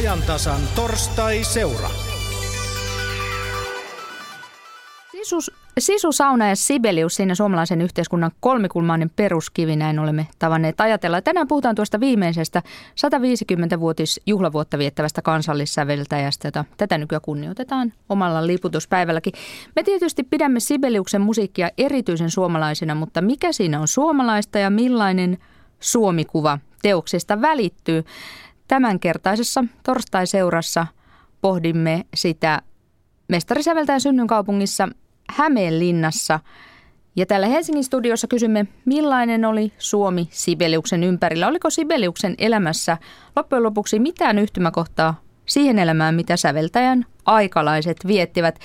ajantasan torstai-seura. Sisus, sisusauna ja Sibelius siinä suomalaisen yhteiskunnan kolmikulmainen peruskivi, näin olemme tavanneet ajatella. Tänään puhutaan tuosta viimeisestä 150-vuotis juhlavuotta viettävästä kansallissäveltäjästä, jota tätä nykyään kunnioitetaan omalla liputuspäivälläkin. Me tietysti pidämme Sibeliuksen musiikkia erityisen suomalaisena, mutta mikä siinä on suomalaista ja millainen suomikuva teoksesta välittyy? Tämänkertaisessa torstai-seurassa pohdimme sitä mestarisäveltäjän synnynkaupungissa Hämeenlinnassa. Ja täällä Helsingin studiossa kysymme, millainen oli Suomi Sibeliuksen ympärillä? Oliko Sibeliuksen elämässä loppujen lopuksi mitään yhtymäkohtaa siihen elämään, mitä säveltäjän aikalaiset viettivät?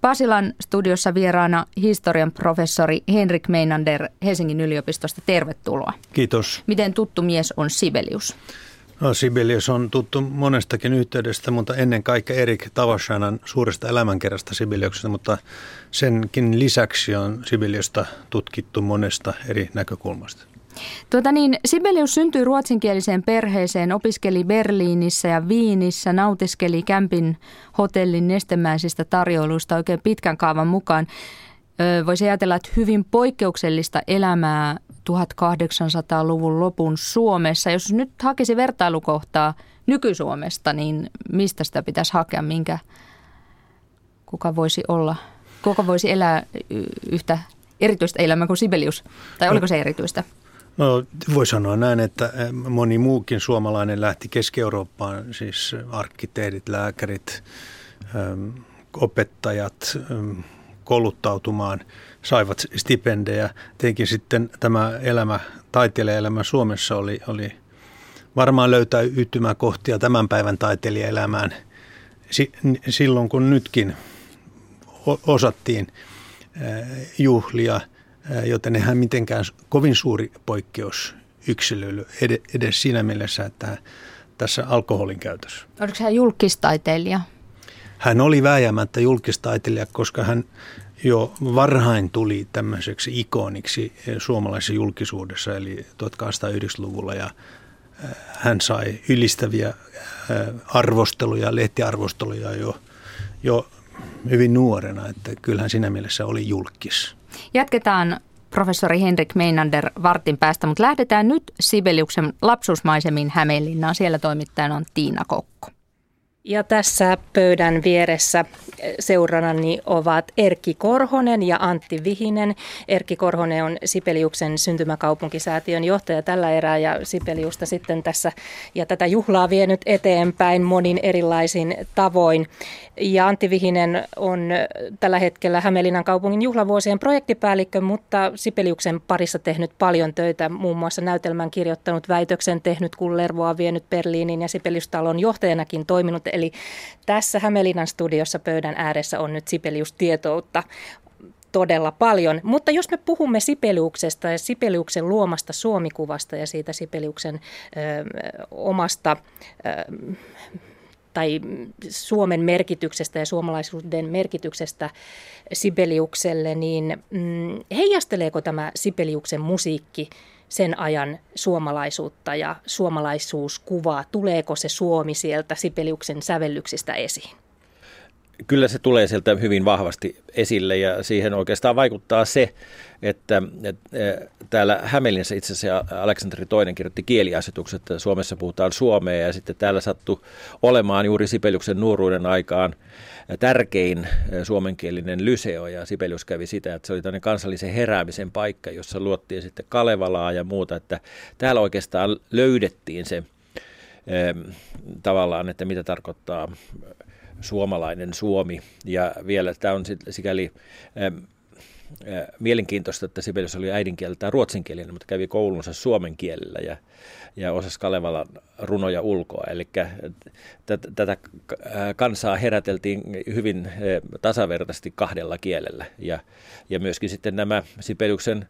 Pasilan studiossa vieraana historian professori Henrik Meinander Helsingin yliopistosta. Tervetuloa. Kiitos. Miten tuttu mies on Sibelius? No, Sibelius on tuttu monestakin yhteydestä, mutta ennen kaikkea Erik Tavashanan suuresta elämänkerrasta Sibeliuksesta, mutta senkin lisäksi on Sibeliusta tutkittu monesta eri näkökulmasta. Tuota niin, Sibelius syntyi ruotsinkieliseen perheeseen, opiskeli Berliinissä ja Viinissä, nautiskeli kämpin hotellin nestemäisistä tarjoiluista oikein pitkän kaavan mukaan. Voisi ajatella, että hyvin poikkeuksellista elämää 1800-luvun lopun Suomessa. Jos nyt hakisi vertailukohtaa nyky-Suomesta, niin mistä sitä pitäisi hakea, minkä kuka voisi olla, kuka voisi elää yhtä erityistä elämää kuin Sibelius? Tai oliko se erityistä? No, voi sanoa näin, että moni muukin suomalainen lähti Keski-Eurooppaan, siis arkkitehdit, lääkärit, opettajat, kouluttautumaan, saivat stipendejä. Tietenkin sitten tämä elämä, taiteilijaelämä Suomessa oli, oli varmaan löytää yhtymäkohtia tämän päivän taiteilijaelämään silloin, kun nytkin osattiin juhlia, joten eihän mitenkään kovin suuri poikkeus yksilöily edes siinä mielessä, että tässä alkoholin käytössä. Oliko hän julkistaiteilija? Hän oli vääjäämättä julkistaiteilija, koska hän jo varhain tuli tämmöiseksi ikoniksi suomalaisessa julkisuudessa, eli 1890-luvulla, ja äh, hän sai ylistäviä äh, arvosteluja, lehtiarvosteluja jo, jo hyvin nuorena, että kyllähän siinä mielessä oli julkis. Jatketaan professori Henrik Meinander vartin päästä, mutta lähdetään nyt Sibeliuksen lapsuusmaisemiin Hämeenlinnaan. Siellä toimittajana on Tiina Kokko. Ja tässä pöydän vieressä seuranani ovat Erkki Korhonen ja Antti Vihinen. Erkki Korhonen on Sipeliuksen syntymäkaupunkisäätiön johtaja tällä erää ja Sipeliusta sitten tässä ja tätä juhlaa vienyt eteenpäin monin erilaisin tavoin. Ja Antti Vihinen on tällä hetkellä Hämeenlinnan kaupungin juhlavuosien projektipäällikkö, mutta Sipeliuksen parissa tehnyt paljon töitä, muun muassa näytelmän kirjoittanut, väitöksen tehnyt, Kullervoa vienyt Berliinin ja Sipeliustalon johtajanakin toiminut. Eli tässä Hämeenlinnan studiossa pöydän ääressä on nyt Sipelius-tietoutta todella paljon. Mutta jos me puhumme Sipeliuksesta ja Sipeliuksen luomasta suomikuvasta ja siitä Sipeliuksen ö, omasta ö, tai Suomen merkityksestä ja suomalaisuuden merkityksestä Sibeliukselle, niin mm, heijasteleeko tämä Sibeliuksen musiikki sen ajan suomalaisuutta ja suomalaisuuskuvaa? Tuleeko se Suomi sieltä Sibeliuksen sävellyksistä esiin? Kyllä se tulee sieltä hyvin vahvasti esille ja siihen oikeastaan vaikuttaa se, että, että täällä Hämeenlinnassa itse asiassa Aleksanteri II kirjoitti kieliasetukset, että Suomessa puhutaan suomea ja sitten täällä sattui olemaan juuri Sipeliuksen nuoruuden aikaan tärkein suomenkielinen lyseo ja Sipelius kävi sitä, että se oli tämmöinen kansallisen heräämisen paikka, jossa luottiin sitten Kalevalaa ja muuta, että täällä oikeastaan löydettiin se tavallaan, että mitä tarkoittaa suomalainen Suomi. Ja vielä tämä on sikäli mielenkiintoista, että Sibelius oli äidinkieltä ruotsinkielinen, mutta kävi koulunsa suomen kielellä ja, ja osasi Kalevalan runoja ulkoa. Eli tätä kansaa heräteltiin hyvin tasavertaisesti kahdella kielellä. Ja, ja myöskin sitten nämä Sibeliuksen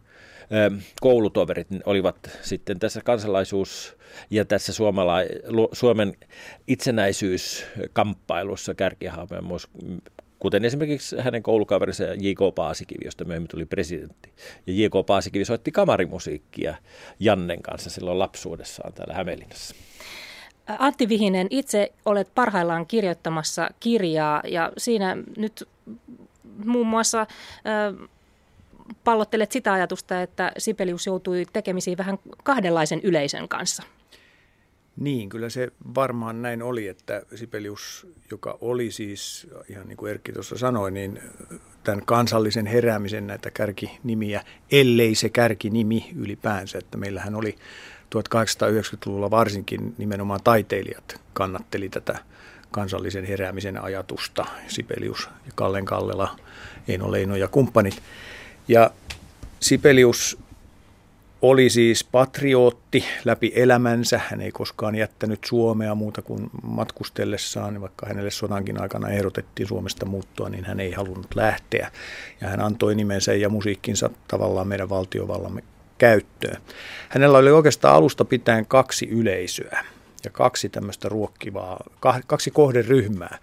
koulutoverit olivat sitten tässä kansalaisuus- ja tässä suomala- Suomen itsenäisyyskamppailussa kärkihaameen kuten esimerkiksi hänen koulukaverinsa J.K. Paasikivi, josta myöhemmin tuli presidentti. Ja J.K. Paasikivi soitti kamarimusiikkia Jannen kanssa silloin lapsuudessaan täällä Hämeenlinnassa. Antti Vihinen, itse olet parhaillaan kirjoittamassa kirjaa ja siinä nyt muun muassa pallottelet sitä ajatusta, että Sibelius joutui tekemisiin vähän kahdenlaisen yleisön kanssa. Niin, kyllä se varmaan näin oli, että Sibelius, joka oli siis, ihan niin kuin Erkki tuossa sanoi, niin tämän kansallisen heräämisen näitä kärkinimiä, ellei se kärkinimi ylipäänsä, että meillähän oli 1890-luvulla varsinkin nimenomaan taiteilijat kannatteli tätä kansallisen heräämisen ajatusta, Sibelius ja Kallen Kallela, Eino Leino ja kumppanit. Ja Sibelius oli siis patriotti läpi elämänsä. Hän ei koskaan jättänyt Suomea muuta kuin matkustellessaan, vaikka hänelle sodankin aikana ehdotettiin Suomesta muuttua, niin hän ei halunnut lähteä. Ja hän antoi nimensä ja musiikkinsa tavallaan meidän valtiovallamme käyttöön. Hänellä oli oikeastaan alusta pitäen kaksi yleisöä ja kaksi tämmöistä ruokkivaa, kaksi kohderyhmää.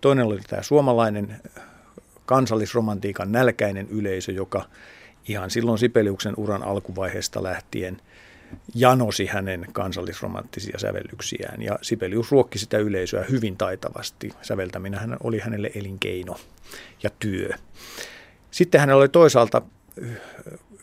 Toinen oli tämä suomalainen kansallisromantiikan nälkäinen yleisö, joka ihan silloin Sipeliuksen uran alkuvaiheesta lähtien janosi hänen kansallisromanttisia sävellyksiään. Ja Sipelius ruokki sitä yleisöä hyvin taitavasti. Säveltäminen oli hänelle elinkeino ja työ. Sitten hänellä oli toisaalta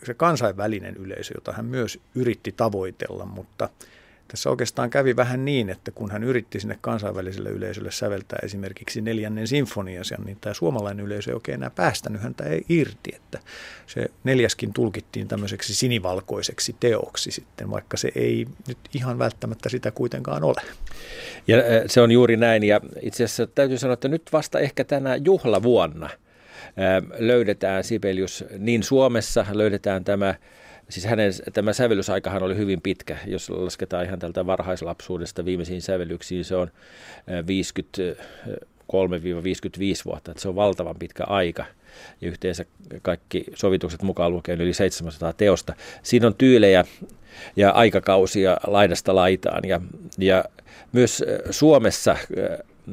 se kansainvälinen yleisö, jota hän myös yritti tavoitella, mutta – tässä oikeastaan kävi vähän niin, että kun hän yritti sinne kansainväliselle yleisölle säveltää esimerkiksi neljännen sinfoniansa, niin tämä suomalainen yleisö ei oikein enää päästänyt häntä ei irti. Että se neljäskin tulkittiin tämmöiseksi sinivalkoiseksi teoksi sitten, vaikka se ei nyt ihan välttämättä sitä kuitenkaan ole. Ja se on juuri näin ja itse asiassa täytyy sanoa, että nyt vasta ehkä tänä juhlavuonna löydetään Sibelius niin Suomessa, löydetään tämä Siis hänen tämä sävellysaikahan oli hyvin pitkä, jos lasketaan ihan tältä varhaislapsuudesta viimeisiin sävellyksiin, se on 53-55 vuotta, että se on valtavan pitkä aika. Ja yhteensä kaikki sovitukset mukaan lukien yli 700 teosta. Siinä on tyylejä ja aikakausia laidasta laitaan. Ja, ja myös Suomessa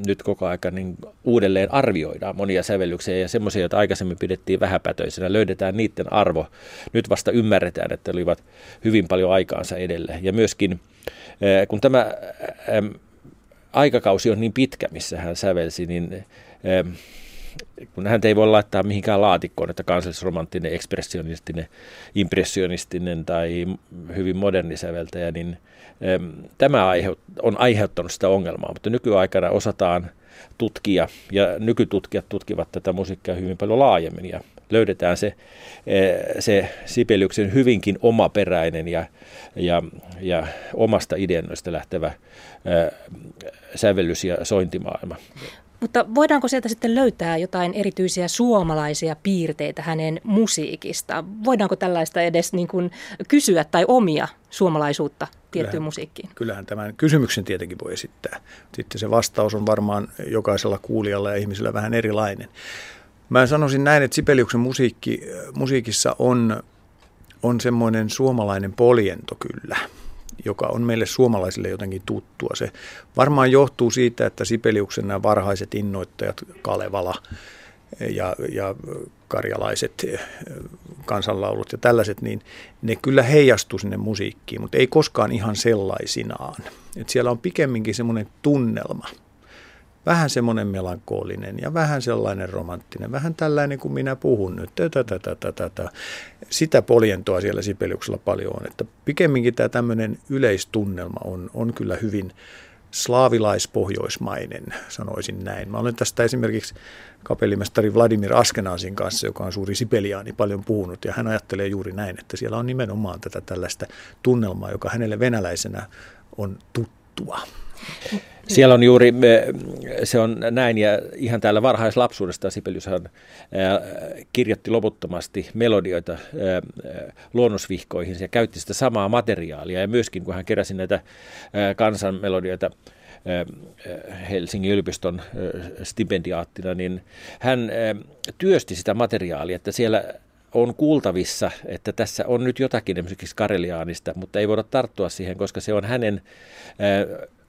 nyt koko aika niin uudelleen arvioidaan monia sävellyksiä ja semmoisia, joita aikaisemmin pidettiin vähäpätöisenä, löydetään niiden arvo. Nyt vasta ymmärretään, että olivat hyvin paljon aikaansa edelle. Ja myöskin eh, kun tämä aikakausi on niin pitkä, missä hän sävelsi, niin kun hän ei voi laittaa mihinkään laatikkoon, että kansallisromanttinen, ekspressionistinen, impressionistinen tai hyvin moderni säveltäjä, niin tämä on aiheuttanut sitä ongelmaa, mutta nykyaikana osataan tutkia ja nykytutkijat tutkivat tätä musiikkia hyvin paljon laajemmin ja löydetään se, se Sibeliuksen hyvinkin omaperäinen ja, ja, ja omasta ideannoista lähtevä sävellys- ja sointimaailma. Mutta voidaanko sieltä sitten löytää jotain erityisiä suomalaisia piirteitä hänen musiikista? Voidaanko tällaista edes niin kuin kysyä tai omia suomalaisuutta tiettyyn kyllähän, musiikkiin? Kyllähän tämän kysymyksen tietenkin voi esittää. Sitten se vastaus on varmaan jokaisella kuulijalla ja ihmisellä vähän erilainen. Mä sanoisin näin, että Sibeliuksen musiikki, musiikissa on, on semmoinen suomalainen poljento kyllä – joka on meille suomalaisille jotenkin tuttua. Se varmaan johtuu siitä, että Sipeliuksen nämä varhaiset innoittajat, Kalevala ja, ja karjalaiset eh, kansanlaulut ja tällaiset, niin ne kyllä heijastuu sinne musiikkiin, mutta ei koskaan ihan sellaisinaan. Et siellä on pikemminkin semmoinen tunnelma – vähän semmoinen melankolinen ja vähän sellainen romanttinen, vähän tällainen kuin minä puhun nyt. Tätä, Sitä poljentoa siellä Sipeliuksella paljon on, että pikemminkin tämä tämmöinen yleistunnelma on, on kyllä hyvin slaavilaispohjoismainen, sanoisin näin. Mä olen tästä esimerkiksi kapellimestari Vladimir Askenasin kanssa, joka on suuri sipeliaani, paljon puhunut, ja hän ajattelee juuri näin, että siellä on nimenomaan tätä tällaista tunnelmaa, joka hänelle venäläisenä on tuttua. Siellä on juuri, se on näin, ja ihan täällä varhaislapsuudesta Sibeliushan kirjoitti loputtomasti melodioita luonnosvihkoihin ja käytti sitä samaa materiaalia, ja myöskin kun hän keräsi näitä kansanmelodioita Helsingin yliopiston stipendiaattina, niin hän työsti sitä materiaalia, että siellä on kuultavissa, että tässä on nyt jotakin esimerkiksi kareliaanista, mutta ei voida tarttua siihen, koska se on hänen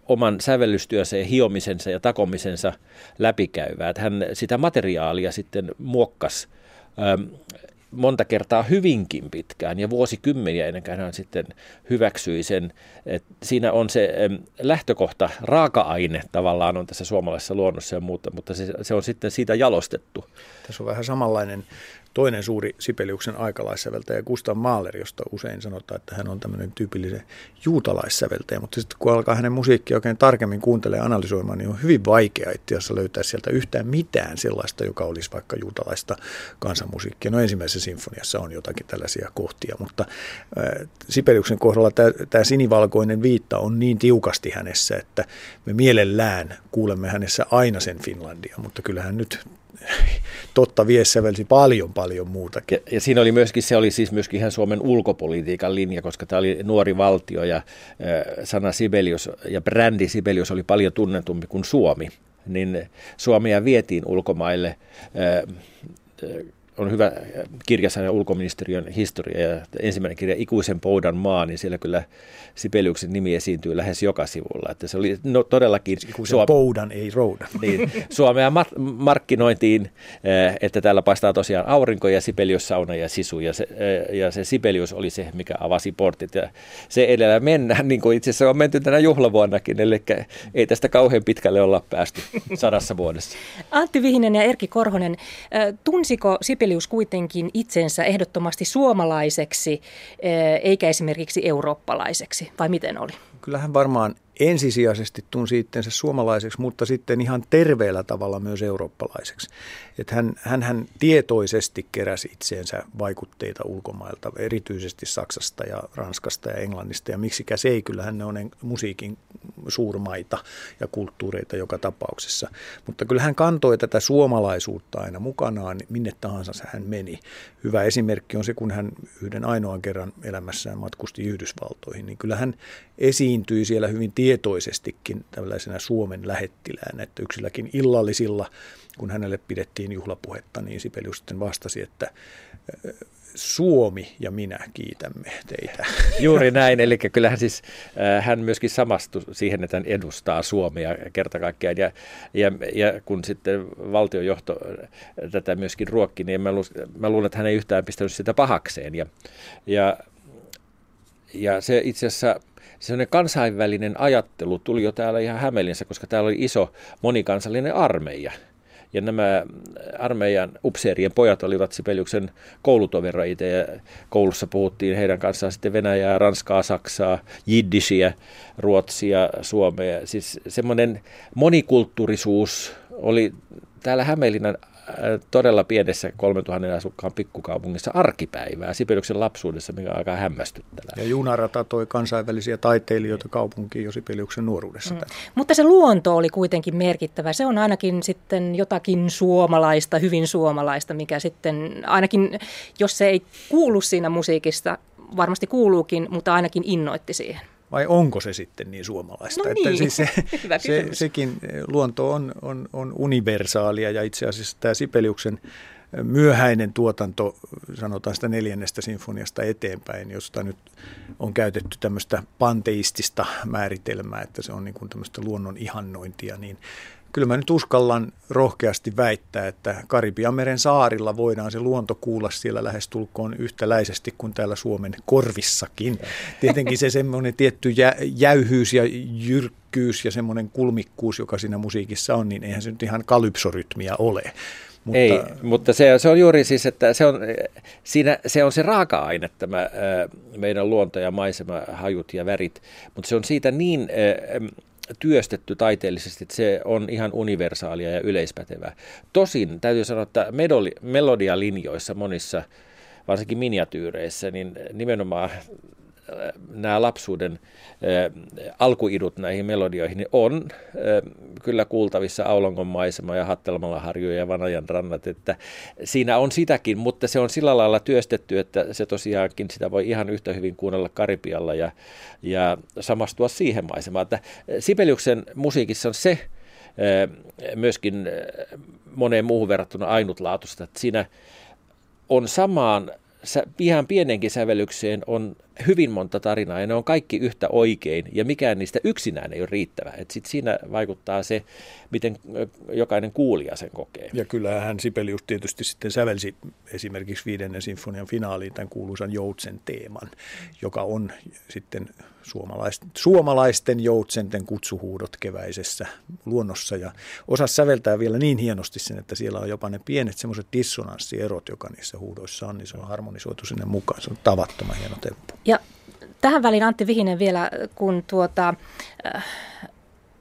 oman sävellystyönsä ja hiomisensa ja takomisensa läpikäyvää. Että hän sitä materiaalia sitten muokkas monta kertaa hyvinkin pitkään ja vuosikymmeniä ennen kuin hän sitten hyväksyi sen. että siinä on se lähtökohta, raaka-aine tavallaan on tässä suomalaisessa luonnossa ja muuta, mutta se, se on sitten siitä jalostettu. Tässä on vähän samanlainen toinen suuri Sipeliuksen aikalaissäveltäjä Gustav Mahler, josta usein sanotaan, että hän on tämmöinen tyypillinen juutalaissäveltäjä, mutta sitten kun alkaa hänen musiikkia oikein tarkemmin kuuntelemaan ja analysoimaan, niin on hyvin vaikea itse asiassa löytää sieltä yhtään mitään sellaista, joka olisi vaikka juutalaista kansanmusiikkia. No ensimmäisessä sinfoniassa on jotakin tällaisia kohtia, mutta Sipeliuksen kohdalla tämä sinivalkoinen viitta on niin tiukasti hänessä, että me mielellään kuulemme hänessä aina sen Finlandia, mutta kyllähän nyt totta vie sävelsi paljon paljon muutakin. Ja, ja siinä oli myöskin, se oli siis myöskin ihan Suomen ulkopolitiikan linja, koska tämä oli nuori valtio ja äh, sana Sibelius ja brändi Sibelius oli paljon tunnetumpi kuin Suomi. Niin Suomea vietiin ulkomaille äh, on hyvä kirjasarja ulkoministeriön historia ja ensimmäinen kirja Ikuisen poudan maa, niin siellä kyllä Sibeliuksen nimi esiintyy lähes joka sivulla. Että se oli no, todellakin... Ikuisen poudan, ei roudan. Niin, Suomea markkinointiin, eh, että täällä paistaa tosiaan aurinko ja Sibelius sauna ja sisu. Ja se, eh, ja se Sibelius oli se, mikä avasi portit. Ja se edellä mennään, niin kuin itse asiassa on menty tänä juhlavuonnakin, eli ei tästä kauhean pitkälle olla päästy sadassa vuodessa. Antti Vihinen ja Erkki Korhonen, tunsiko Sibelius kuitenkin itsensä ehdottomasti suomalaiseksi, eikä esimerkiksi eurooppalaiseksi? vai miten oli? Kyllähän varmaan ensisijaisesti tunsi itsensä suomalaiseksi, mutta sitten ihan terveellä tavalla myös eurooppalaiseksi. Että hän, hän, hän tietoisesti keräsi itseensä vaikutteita ulkomailta, erityisesti Saksasta ja Ranskasta ja Englannista. Ja miksikä se ei, kyllähän ne on musiikin suurmaita ja kulttuureita joka tapauksessa. Mutta kyllä hän kantoi tätä suomalaisuutta aina mukanaan, minne tahansa hän meni. Hyvä esimerkki on se, kun hän yhden ainoan kerran elämässään matkusti Yhdysvaltoihin, niin kyllä hän esiintyi siellä hyvin tietoisestikin tällaisena Suomen lähettiläänä, että yksilläkin illallisilla, kun hänelle pidettiin juhlapuhetta, niin Sipelius sitten vastasi, että Suomi ja minä kiitämme teitä. Juuri näin, eli kyllähän siis äh, hän myöskin samastui siihen, että hän edustaa Suomea kerta kaikkiaan. Ja, ja, ja kun sitten valtiojohto tätä myöskin ruokki, niin mä, lu, mä luulen, että hän ei yhtään pistänyt sitä pahakseen. Ja, ja, ja se itse asiassa sellainen kansainvälinen ajattelu tuli jo täällä ihan Hämeenlinnassa, koska täällä oli iso monikansallinen armeija. Ja nämä armeijan upseerien pojat olivat Sibeliuksen koulutovereita ja koulussa puhuttiin heidän kanssaan sitten Venäjää, Ranskaa, Saksaa, Jiddishiä, Ruotsia, Suomea. Siis semmoinen monikulttuurisuus oli täällä Hämeenlinnan Äh, todella pienessä 3000 asukkaan pikkukaupungissa arkipäivää Sipeliuksen lapsuudessa, mikä on aika hämmästyttävää. Ja junarata toi kansainvälisiä taiteilijoita kaupunkiin jo Sipeliuksen nuoruudessa. Mm. Mutta se luonto oli kuitenkin merkittävä. Se on ainakin sitten jotakin suomalaista, hyvin suomalaista, mikä sitten ainakin, jos se ei kuulu siinä musiikista, varmasti kuuluukin, mutta ainakin innoitti siihen vai onko se sitten niin suomalaista? No niin, että siis se, se, sekin luonto on, on, on universaalia ja itse asiassa tämä Sipeliuksen myöhäinen tuotanto, sanotaan sitä neljännestä sinfoniasta eteenpäin, josta nyt on käytetty tämmöistä panteistista määritelmää, että se on niin kuin tämmöistä luonnon ihannointia, niin kyllä mä nyt uskallan rohkeasti väittää, että Karibianmeren saarilla voidaan se luonto kuulla siellä lähestulkoon yhtäläisesti kuin täällä Suomen korvissakin. Tietenkin se semmoinen tietty jä, jäyhyys ja jyrkkyys ja semmoinen kulmikkuus, joka siinä musiikissa on, niin eihän se nyt ihan kalypsorytmiä ole. Mutta, Ei, mutta se, se on juuri siis, että se on, siinä, se on se raaka-aine, tämä meidän luonto ja maisema, hajut ja värit, mutta se on siitä niin työstetty taiteellisesti, että se on ihan universaalia ja yleispätevää. Tosin täytyy sanoa, että melodialinjoissa monissa, varsinkin miniatyyreissä, niin nimenomaan nämä lapsuuden alkuidut näihin melodioihin niin on kyllä kuultavissa Aulongon maisema ja Hattelmalla harju ja Vanajan rannat, että siinä on sitäkin, mutta se on sillä lailla työstetty, että se tosiaankin sitä voi ihan yhtä hyvin kuunnella Karipialla ja, ja samastua siihen maisemaan. Että Sibeliuksen musiikissa on se myöskin moneen muuhun verrattuna ainutlaatuista, että siinä on samaan ihan pienenkin sävellykseen on hyvin monta tarinaa ja ne on kaikki yhtä oikein ja mikään niistä yksinään ei ole riittävä. Et sit siinä vaikuttaa se, miten jokainen kuulija sen kokee. Ja kyllähän Sibelius tietysti sitten sävelsi esimerkiksi viidennen sinfonian finaaliin tämän kuuluisan Joutsen teeman, joka on sitten suomalaisten, suomalaisten joutsenten kutsuhuudot keväisessä luonnossa ja osa säveltää vielä niin hienosti sen, että siellä on jopa ne pienet semmoiset dissonanssierot, joka niissä huudoissa on, niin se on harmonisoitu sinne mukaan. Se on tavattoman hieno temppu. Ja tähän väliin Antti Vihinen vielä, kun tuota, äh,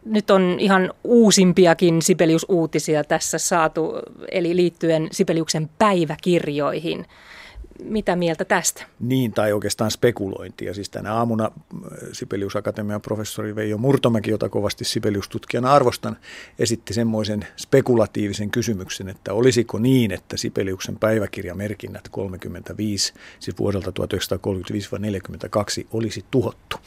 nyt on ihan uusimpiakin Sibelius-uutisia tässä saatu, eli liittyen Sibeliuksen päiväkirjoihin. Mitä mieltä tästä? Niin, tai oikeastaan spekulointia. Siis tänä aamuna äh, Sibelius Akatemian professori Veijo Murtomäki, jota kovasti Sibelius-tutkijana arvostan, esitti semmoisen spekulatiivisen kysymyksen, että olisiko niin, että Sibeliuksen päiväkirjamerkinnät 35, siis vuodelta 1935-42 olisi tuhottu.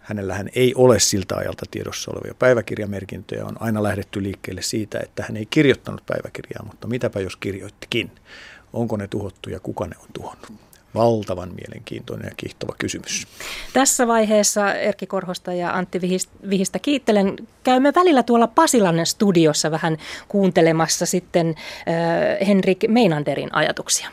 Hänellähän ei ole siltä ajalta tiedossa olevia päiväkirjamerkintöjä. On aina lähdetty liikkeelle siitä, että hän ei kirjoittanut päiväkirjaa, mutta mitäpä jos kirjoittikin onko ne tuhottu ja kuka ne on tuhonnut? Valtavan mielenkiintoinen ja kiihtova kysymys. Tässä vaiheessa Erkki Korhosta ja Antti Vihistä kiittelen. Käymme välillä tuolla Pasilan studiossa vähän kuuntelemassa sitten äh, Henrik Meinanderin ajatuksia.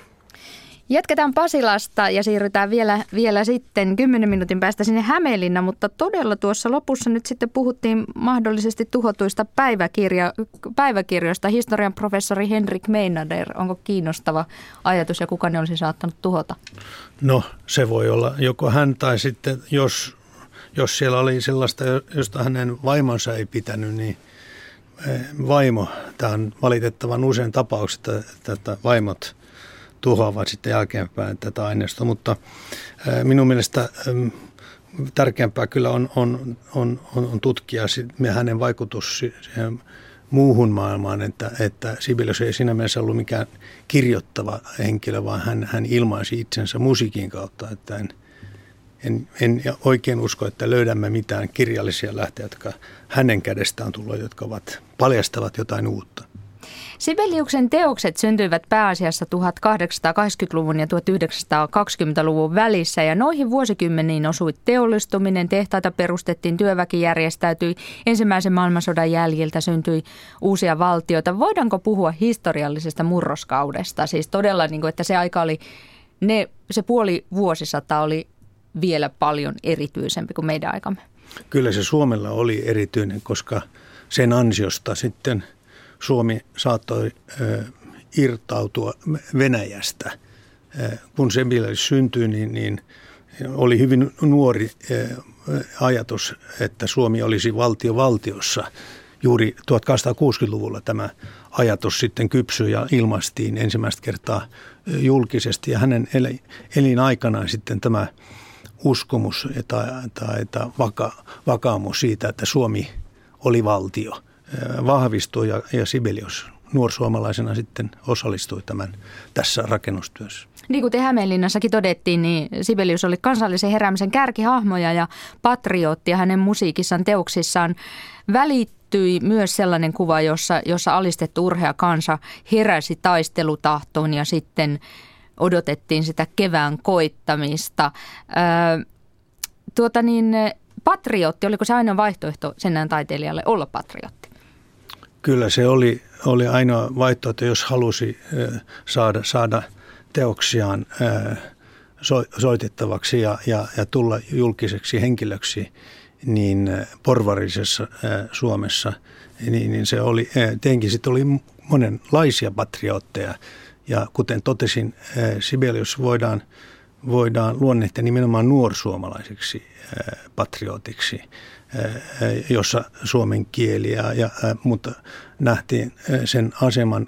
Jatketaan Pasilasta ja siirrytään vielä, vielä sitten 10 minuutin päästä sinne Hämeenlinna, mutta todella tuossa lopussa nyt sitten puhuttiin mahdollisesti tuhotuista päiväkirja, päiväkirjoista. Historian professori Henrik Meinader, onko kiinnostava ajatus ja kuka ne olisi saattanut tuhota? No se voi olla joko hän tai sitten jos, jos siellä oli sellaista, josta hänen vaimonsa ei pitänyt, niin eh, vaimo, tämä on valitettavan usein tapaukset, että vaimot – tuhoavat sitten jälkeenpäin tätä aineistoa, mutta minun mielestä tärkeämpää kyllä on, on, on, on tutkia hänen vaikutus siihen muuhun maailmaan, että, että Sibelius ei siinä mielessä ollut mikään kirjoittava henkilö, vaan hän, hän ilmaisi itsensä musiikin kautta, että en, en, en oikein usko, että löydämme mitään kirjallisia lähteitä, jotka hänen kädestään tullut, jotka ovat, paljastavat jotain uutta. Sibeliuksen teokset syntyivät pääasiassa 1880-luvun ja 1920-luvun välissä ja noihin vuosikymmeniin osui teollistuminen, tehtaita perustettiin, työväki järjestäytyi, ensimmäisen maailmansodan jäljiltä syntyi uusia valtioita. Voidaanko puhua historiallisesta murroskaudesta? Siis todella, niin kuin, että se aika oli, ne, se puoli vuosisata oli vielä paljon erityisempi kuin meidän aikamme. Kyllä se Suomella oli erityinen, koska sen ansiosta sitten – Suomi saattoi irtautua Venäjästä. Kun se vielä syntyi, niin, niin oli hyvin nuori ajatus, että Suomi olisi valtio valtiossa. Juuri 1860-luvulla tämä ajatus sitten kypsyi ja ilmastiin ensimmäistä kertaa julkisesti. Ja hänen elinaikanaan sitten tämä uskomus tai, tai, tai vaka, vakaamus siitä, että Suomi oli valtio – vahvistui ja, ja Sibelius nuorsuomalaisena sitten osallistui tämän tässä rakennustyössä. Niin kuin te Hämeenlinnassakin todettiin, niin Sibelius oli kansallisen heräämisen kärkihahmoja ja patriotti ja hänen musiikissaan teoksissaan välittyi myös sellainen kuva, jossa, jossa alistettu urhea kansa heräsi taistelutahtoon ja sitten odotettiin sitä kevään koittamista. Öö, tuota niin, patriotti, oliko se ainoa vaihtoehto sen taiteilijalle olla patriotti? Kyllä se oli, oli ainoa vaihtoehto, jos halusi saada, saada teoksiaan soitettavaksi ja, ja, ja tulla julkiseksi henkilöksi niin porvarisessa Suomessa, niin, niin se oli, tietenkin sitten oli monenlaisia patriotteja. Ja kuten totesin, Sibelius voidaan, voidaan luonnehtia nimenomaan nuorsuomalaiseksi patriotiksi. Eh, jossa suomen kieli, ja, mutta nähtiin sen aseman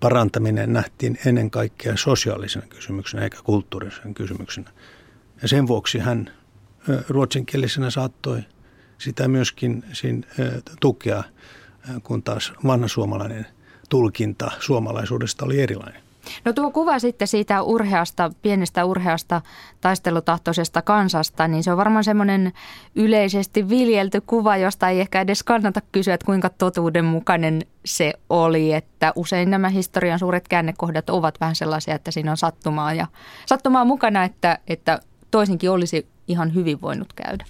parantaminen nähtiin ennen kaikkea sosiaalisena kysymyksenä eikä kulttuurisena kysymyksenä. Ja sen vuoksi hän ruotsinkielisenä saattoi sitä myöskin siinä, tukea, kun taas vanha suomalainen tulkinta suomalaisuudesta oli erilainen. No tuo kuva sitten siitä urheasta, pienestä urheasta taistelutahtoisesta kansasta, niin se on varmaan semmoinen yleisesti viljelty kuva, josta ei ehkä edes kannata kysyä, että kuinka totuudenmukainen se oli. Että usein nämä historian suuret käännekohdat ovat vähän sellaisia, että siinä on sattumaa ja sattumaa mukana, että, että toisinkin olisi ihan hyvin voinut käydä.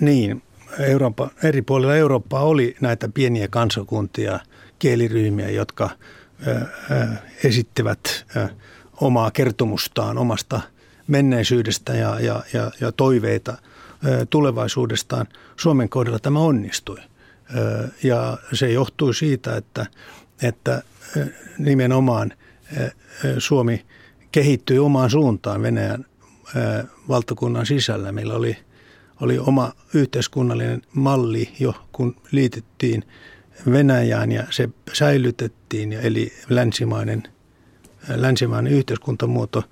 Niin, Eurooppa, eri puolilla Eurooppaa oli näitä pieniä kansakuntia, kieliryhmiä, jotka esittivät omaa kertomustaan omasta menneisyydestä ja, ja, ja, ja toiveita tulevaisuudestaan. Suomen kohdalla tämä onnistui. Ja se johtui siitä, että, että nimenomaan Suomi kehittyi omaan suuntaan Venäjän valtakunnan sisällä. Meillä oli, oli oma yhteiskunnallinen malli jo, kun liitettiin Venäjään ja se säilytettiin, eli länsimainen, länsimainen yhteiskuntamuoto.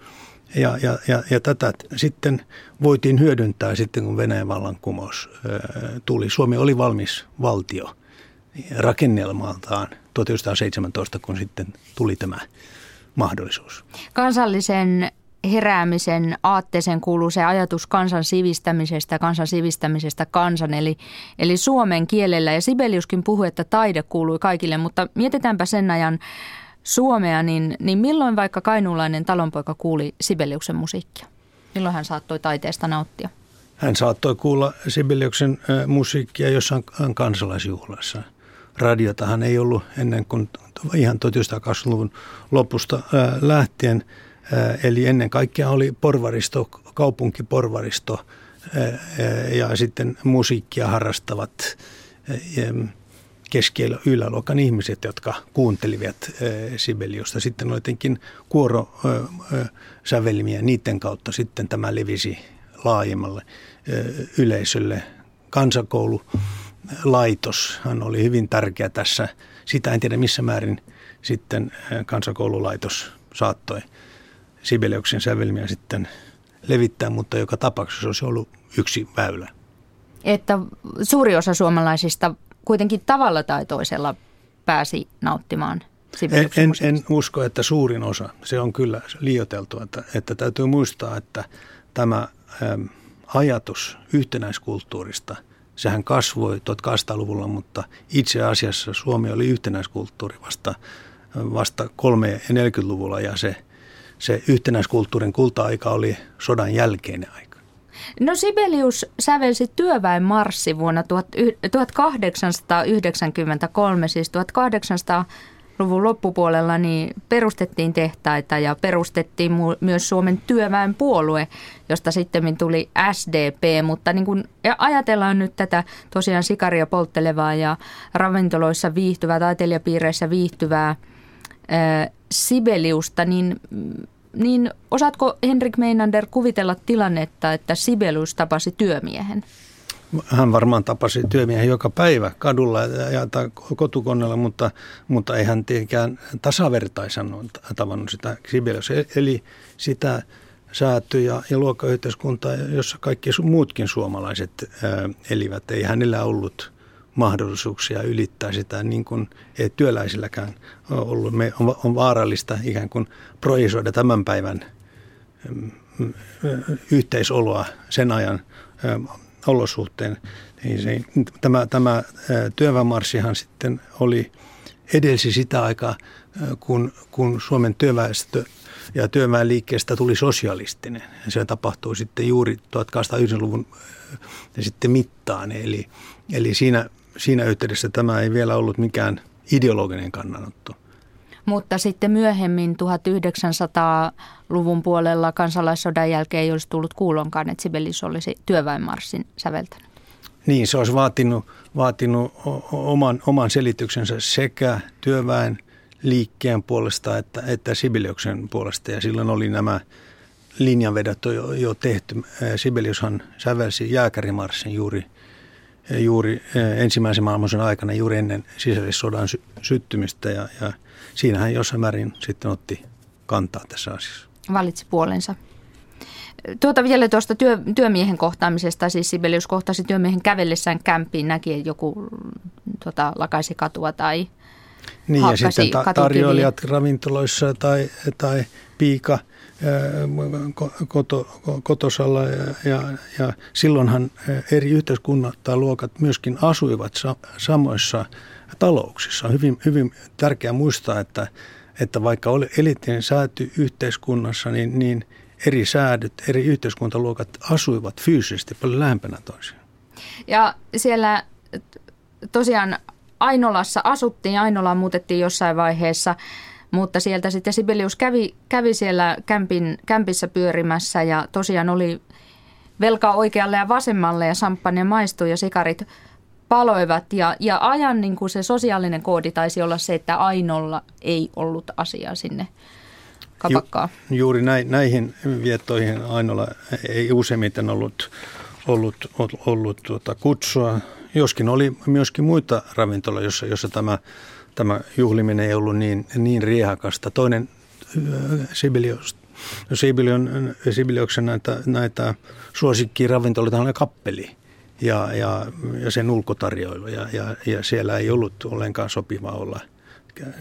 Ja, ja, ja, ja tätä sitten voitiin hyödyntää sitten, kun Venäjän vallankumous tuli. Suomi oli valmis valtio rakennelmaltaan 1917, kun sitten tuli tämä mahdollisuus. Kansallisen heräämisen aatteeseen kuuluu se ajatus kansan sivistämisestä, kansan sivistämisestä kansan, eli, eli suomen kielellä. Ja Sibeliuskin puhui, että taide kuului kaikille, mutta mietitäänpä sen ajan Suomea, niin, niin milloin vaikka kainuulainen talonpoika kuuli Sibeliuksen musiikkia? Milloin hän saattoi taiteesta nauttia? Hän saattoi kuulla Sibeliuksen musiikkia jossain kansalaisjuhlassa. Radiotahan ei ollut ennen kuin ihan 1920-luvun lopusta lähtien – Eli ennen kaikkea oli porvaristo, kaupunkiporvaristo ja sitten musiikkia harrastavat keski- yläluokan ihmiset, jotka kuuntelivat Sibeliusta. Sitten oli jotenkin kuorosävelmiä, niiden kautta sitten tämä levisi laajemmalle yleisölle. Kansakoululaitos oli hyvin tärkeä tässä. Sitä en tiedä missä määrin sitten kansakoululaitos saattoi Sibeliuksen sävelmiä sitten levittää, mutta joka tapauksessa olisi ollut yksi väylä. Että suuri osa suomalaisista kuitenkin tavalla tai toisella pääsi nauttimaan en, en, en usko, että suurin osa. Se on kyllä liioteltu, että, että täytyy muistaa, että tämä äm, ajatus yhtenäiskulttuurista, sehän kasvoi 1800-luvulla, mutta itse asiassa Suomi oli yhtenäiskulttuuri vasta, vasta 3- ja 40-luvulla ja se – se yhtenäiskulttuurin kulta-aika oli sodan jälkeinen aika. No Sibelius sävelsi työväenmarssi vuonna 1893, siis 1800 luvun loppupuolella niin perustettiin tehtaita ja perustettiin myös Suomen työväenpuolue, josta sitten tuli SDP, mutta niin kun ajatellaan nyt tätä tosiaan sikaria polttelevaa ja ravintoloissa viihtyvää, taiteilijapiireissä viihtyvää Sibeliusta, niin, niin osaatko Henrik Meinander kuvitella tilannetta, että Sibelius tapasi työmiehen? Hän varmaan tapasi työmiehen joka päivä kadulla ja kotukoneella, mutta, mutta ei hän tietenkään tasavertaisen tavannut sitä Sibelius. Eli sitä sääty- ja, ja luokkayhteiskuntaa, jossa kaikki muutkin suomalaiset ää, elivät. Ei hänellä ollut mahdollisuuksia ylittää sitä, niin kuin ei työläisilläkään ollut. Me on, on vaarallista ikään kuin projisoida tämän päivän mm, yhteisoloa sen ajan olosuhteen. Niin tämä, tämä työväenmarssihan sitten oli edelsi sitä aikaa, kun, kun Suomen työväestö ja työväenliikkeestä tuli sosialistinen. Se tapahtui sitten juuri 1890-luvun ja sitten mittaan. Eli, eli siinä siinä yhteydessä tämä ei vielä ollut mikään ideologinen kannanotto. Mutta sitten myöhemmin 1900-luvun puolella kansalaissodan jälkeen ei olisi tullut kuulonkaan, että Sibelius olisi työväenmarssin säveltänyt. Niin, se olisi vaatinut, vaatinut oman, oman selityksensä sekä työväen liikkeen puolesta että, että Sibeliuksen puolesta. Ja silloin oli nämä linjanvedot jo, jo tehty. Sibeliushan sävelsi jääkärimarssin juuri – juuri eh, ensimmäisen maailmansodan aikana, juuri ennen sisällissodan sy- syttymistä ja, ja siinähän jossain määrin sitten otti kantaa tässä asiassa. Valitsi puolensa. Tuota vielä tuosta työ, työmiehen kohtaamisesta, siis Sibelius kohtasi työmiehen kävellessään kämpiin, näki, että joku tuota, lakaisi katua tai Niin ja sitten ta- tarjoilijat ravintoloissa tai, tai piika – koto, kotosalla ja, ja, ja silloinhan eri yhteiskunnat tai luokat myöskin asuivat sa, samoissa talouksissa. On hyvin, hyvin tärkeää muistaa, että, että vaikka elittiin sääty yhteiskunnassa, niin, niin eri säädöt, eri yhteiskuntaluokat asuivat fyysisesti paljon lähempänä toisiaan. Ja siellä tosiaan Ainolassa asuttiin, Ainolaan muutettiin jossain vaiheessa, mutta sieltä sitten Sibelius kävi, kävi siellä kämpin, kämpissä pyörimässä ja tosiaan oli velkaa oikealle ja vasemmalle ja samppania maistui ja sikarit paloivat. Ja, ja ajan niin kuin se sosiaalinen koodi taisi olla se, että Ainolla ei ollut asiaa sinne kapakkaan. Ju, juuri näihin viettoihin Ainolla ei useimmiten ollut, ollut, ollut, ollut tuota kutsua. Joskin oli myöskin muita ravintoloja, jossa, jossa tämä, tämä juhliminen ei ollut niin, niin riehakasta. Toinen Sibelius, Sibelion, Sibeliuksen näitä, näitä suosikkiravintoloita oli kappeli ja, ja, ja sen ulkotarjoilu. Ja, ja, ja siellä ei ollut ollenkaan sopiva olla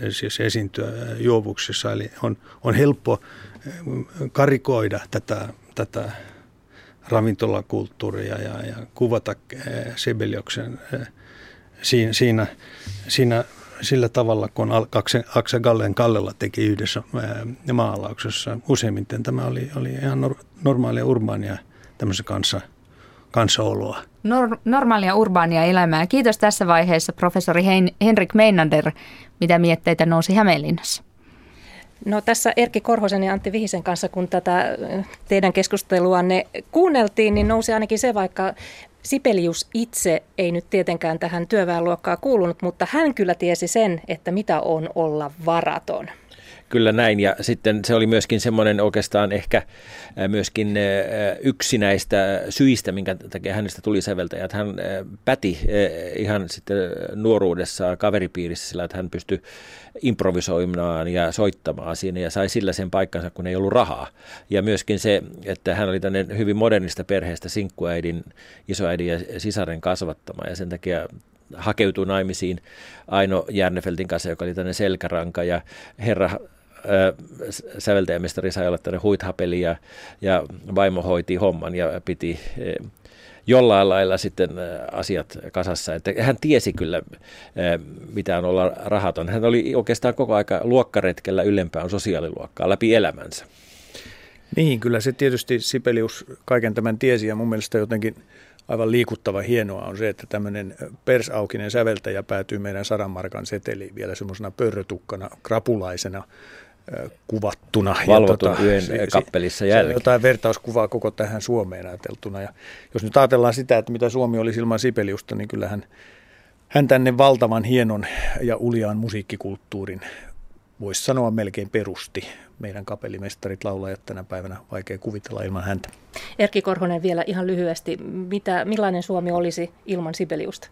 siis esiintyä juovuksissa. Eli on, on helppo karikoida tätä, tätä ravintolakulttuuria ja, ja kuvata Sibeliuksen siinä, siinä, siinä sillä tavalla, kun Akse Gallen Kallella teki yhdessä maalauksessa. Useimmiten tämä oli, oli ihan normaalia urbaania tämmöisen kanssa, kanssaoloa. Nor- normaalia urbaania elämää. Kiitos tässä vaiheessa professori Hein- Henrik Meinander. Mitä mietteitä nousi Hämeenlinnassa? No tässä Erkki Korhosen ja Antti Vihisen kanssa, kun tätä teidän keskusteluanne kuunneltiin, niin nousi ainakin se, vaikka Sipelius itse ei nyt tietenkään tähän työväenluokkaan kuulunut, mutta hän kyllä tiesi sen, että mitä on olla varaton. Kyllä näin, ja sitten se oli myöskin semmoinen oikeastaan ehkä myöskin yksi näistä syistä, minkä takia hänestä tuli säveltäjä, että hän päti ihan sitten nuoruudessa kaveripiirissä sillä, että hän pystyi improvisoimaan ja soittamaan siinä ja sai sillä sen paikkansa, kun ei ollut rahaa. Ja myöskin se, että hän oli tänne hyvin modernista perheestä sinkkuäidin, isoäidin ja sisaren kasvattama ja sen takia hakeutui naimisiin Aino Järnefeltin kanssa, joka oli tänne selkäranka. Ja herra säveltäjämestari sai olla tänne huithapeli ja, ja vaimo hoiti homman ja piti jollain lailla sitten asiat kasassa. Että hän tiesi kyllä, mitä on olla rahaton. Hän oli oikeastaan koko aika luokkaretkellä ylempään sosiaaliluokkaa läpi elämänsä. Niin, kyllä se tietysti Sipelius kaiken tämän tiesi ja mun mielestä jotenkin aivan liikuttava hienoa on se, että tämmöinen persaukinen säveltäjä päätyy meidän sadanmarkan seteliin vielä semmoisena pörrötukkana, krapulaisena kuvattuna. Valvotun ja tota, yön kappelissa jälkeen. Jotain vertauskuvaa koko tähän Suomeen ajateltuna. Ja jos nyt ajatellaan sitä, että mitä Suomi oli ilman Sipeliusta, niin kyllähän hän tänne valtavan hienon ja uljaan musiikkikulttuurin voisi sanoa melkein perusti. Meidän kapellimestarit, laulajat tänä päivänä vaikea kuvitella ilman häntä. Erkki Korhonen vielä ihan lyhyesti. Mitä, millainen Suomi olisi ilman Sibeliusta?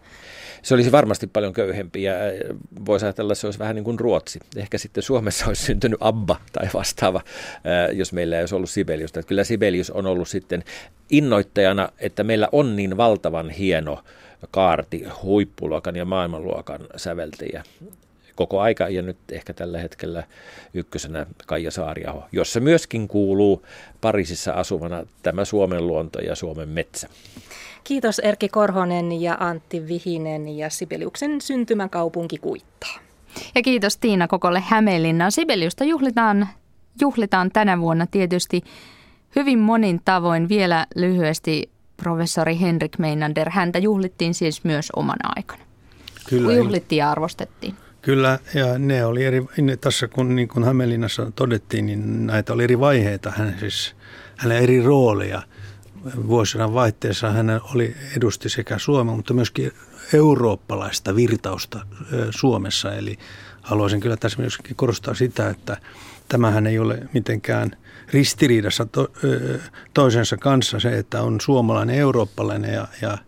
Se olisi varmasti paljon köyhempi ja äh, voisi ajatella, että se olisi vähän niin kuin Ruotsi. Ehkä sitten Suomessa olisi syntynyt Abba tai vastaava, äh, jos meillä ei olisi ollut Sibeliusta. Kyllä Sibelius on ollut sitten innoittajana, että meillä on niin valtavan hieno kaarti huippuluokan ja maailmanluokan säveltäjiä koko aika ja nyt ehkä tällä hetkellä ykkösenä Kaija Saariaho, jossa myöskin kuuluu Pariisissa asuvana tämä Suomen luonto ja Suomen metsä. Kiitos Erkki Korhonen ja Antti Vihinen ja Sibeliuksen syntymäkaupunki kuittaa. Ja kiitos Tiina Kokolle Hämeenlinnaan. Sibeliusta juhlitaan, juhlitaan tänä vuonna tietysti hyvin monin tavoin. Vielä lyhyesti professori Henrik Meinander. Häntä juhlittiin siis myös omana aikana. Kyllä. Juhlittiin ja arvostettiin. Kyllä, ja ne oli eri, ne tässä kun, niin kuin Hämeenlinnassa todettiin, niin näitä oli eri vaiheita, hän siis, hänen eri rooleja. Vuosina vaihteessa hän oli, edusti sekä Suomen, mutta myöskin eurooppalaista virtausta Suomessa. Eli haluaisin kyllä tässä myöskin korostaa sitä, että tämähän ei ole mitenkään ristiriidassa to, toisensa kanssa se, että on suomalainen, eurooppalainen ja, ja,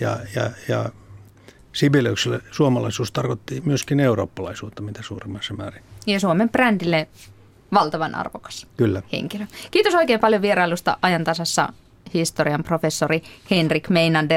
ja, ja, ja Sibeliukselle suomalaisuus tarkoitti myöskin eurooppalaisuutta mitä suurimmassa määrin. Ja Suomen brändille valtavan arvokas Kyllä. henkilö. Kiitos oikein paljon vierailusta ajantasassa historian professori Henrik Meinander.